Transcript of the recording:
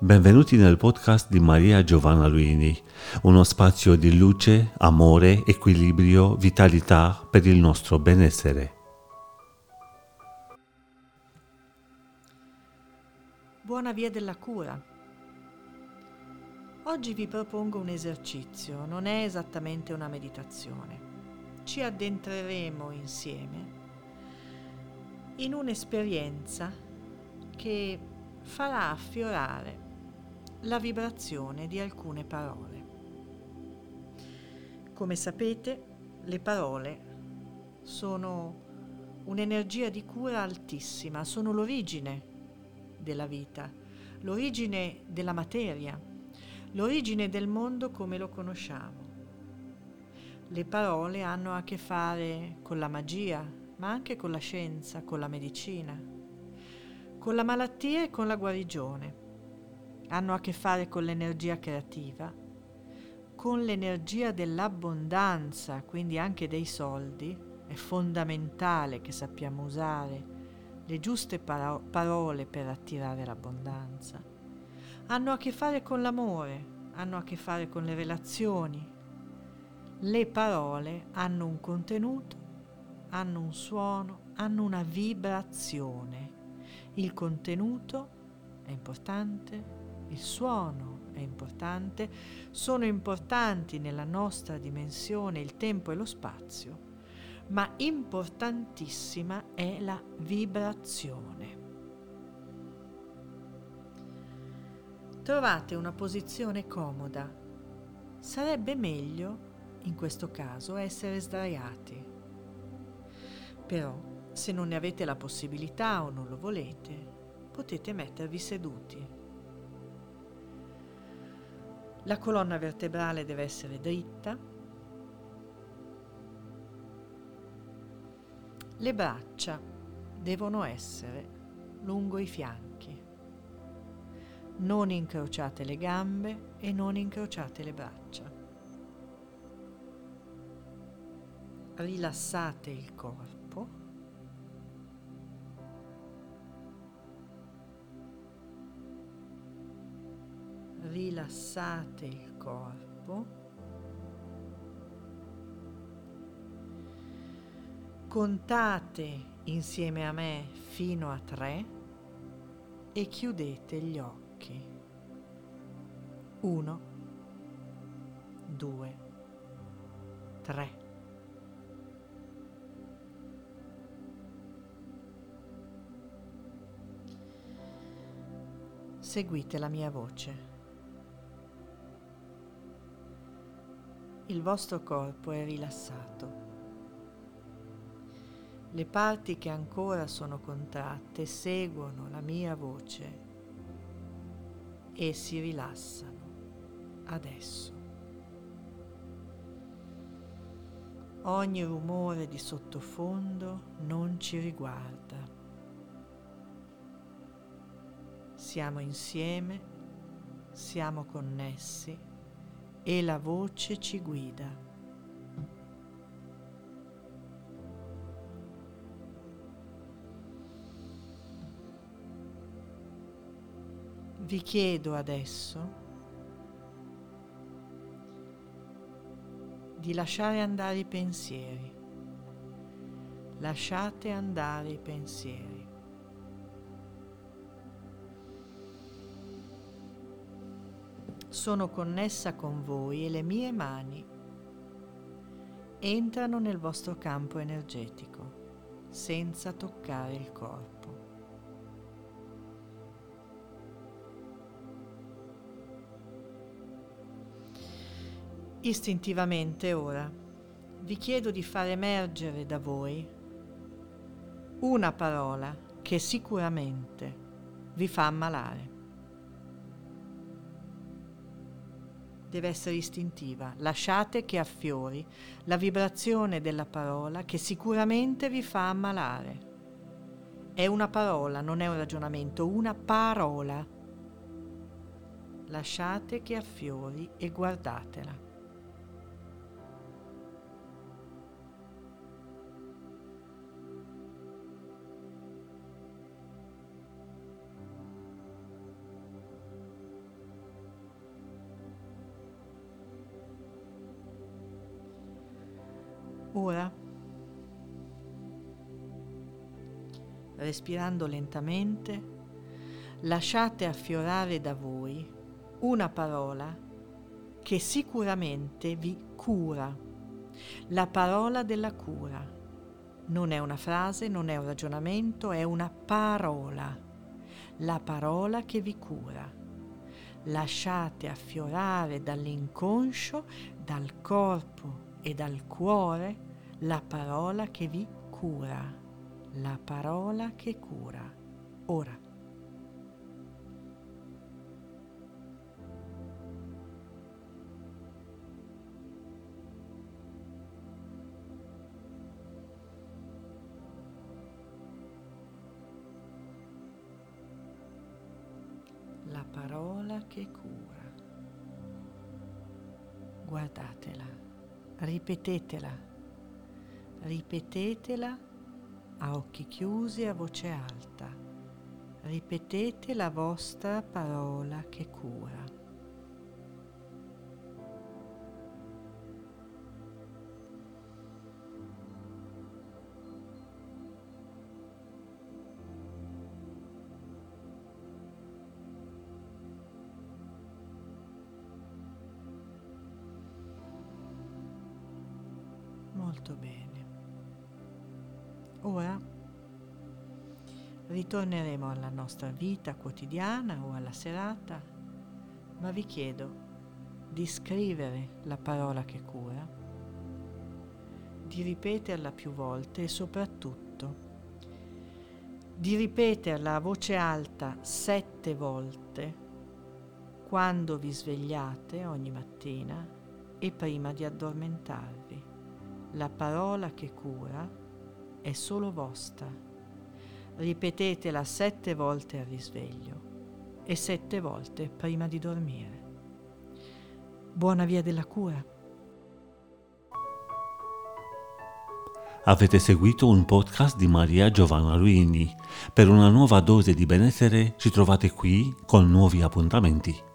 Benvenuti nel podcast di Maria Giovanna Luini, uno spazio di luce, amore, equilibrio, vitalità per il nostro benessere. Buona via della cura. Oggi vi propongo un esercizio, non è esattamente una meditazione. Ci addentreremo insieme in un'esperienza che farà affiorare la vibrazione di alcune parole. Come sapete, le parole sono un'energia di cura altissima, sono l'origine della vita, l'origine della materia, l'origine del mondo come lo conosciamo. Le parole hanno a che fare con la magia, ma anche con la scienza, con la medicina, con la malattia e con la guarigione hanno a che fare con l'energia creativa, con l'energia dell'abbondanza, quindi anche dei soldi. È fondamentale che sappiamo usare le giuste paro- parole per attirare l'abbondanza. Hanno a che fare con l'amore, hanno a che fare con le relazioni. Le parole hanno un contenuto, hanno un suono, hanno una vibrazione. Il contenuto è importante, il suono è importante, sono importanti nella nostra dimensione il tempo e lo spazio, ma importantissima è la vibrazione. Trovate una posizione comoda. Sarebbe meglio, in questo caso, essere sdraiati. Però, se non ne avete la possibilità o non lo volete, potete mettervi seduti. La colonna vertebrale deve essere dritta. Le braccia devono essere lungo i fianchi. Non incrociate le gambe e non incrociate le braccia. Rilassate il corpo. Rilassate il corpo, contate insieme a me fino a tre e chiudete gli occhi. Uno, due, tre. Seguite la mia voce. Il vostro corpo è rilassato. Le parti che ancora sono contratte seguono la mia voce e si rilassano adesso. Ogni rumore di sottofondo non ci riguarda. Siamo insieme, siamo connessi e la voce ci guida. Vi chiedo adesso di lasciare andare i pensieri. Lasciate andare i pensieri. Sono connessa con voi e le mie mani entrano nel vostro campo energetico senza toccare il corpo. Istintivamente ora vi chiedo di far emergere da voi una parola che sicuramente vi fa ammalare. Deve essere istintiva. Lasciate che affiori la vibrazione della parola che sicuramente vi fa ammalare. È una parola, non è un ragionamento, una parola. Lasciate che affiori e guardatela. Ora, respirando lentamente, lasciate affiorare da voi una parola che sicuramente vi cura, la parola della cura. Non è una frase, non è un ragionamento, è una parola, la parola che vi cura. Lasciate affiorare dall'inconscio, dal corpo e dal cuore la parola che vi cura, la parola che cura. Ora. la parola che cura. Guardatela, ripetetela, ripetetela a occhi chiusi e a voce alta. Ripetete la vostra parola che cura. Molto bene. Ora ritorneremo alla nostra vita quotidiana o alla serata, ma vi chiedo di scrivere la parola che cura, di ripeterla più volte e soprattutto di ripeterla a voce alta sette volte quando vi svegliate ogni mattina e prima di addormentarvi. La parola che cura è solo vostra. Ripetetela sette volte al risveglio e sette volte prima di dormire. Buona via della cura. Avete seguito un podcast di Maria Giovanna Luini. Per una nuova dose di benessere ci trovate qui con nuovi appuntamenti.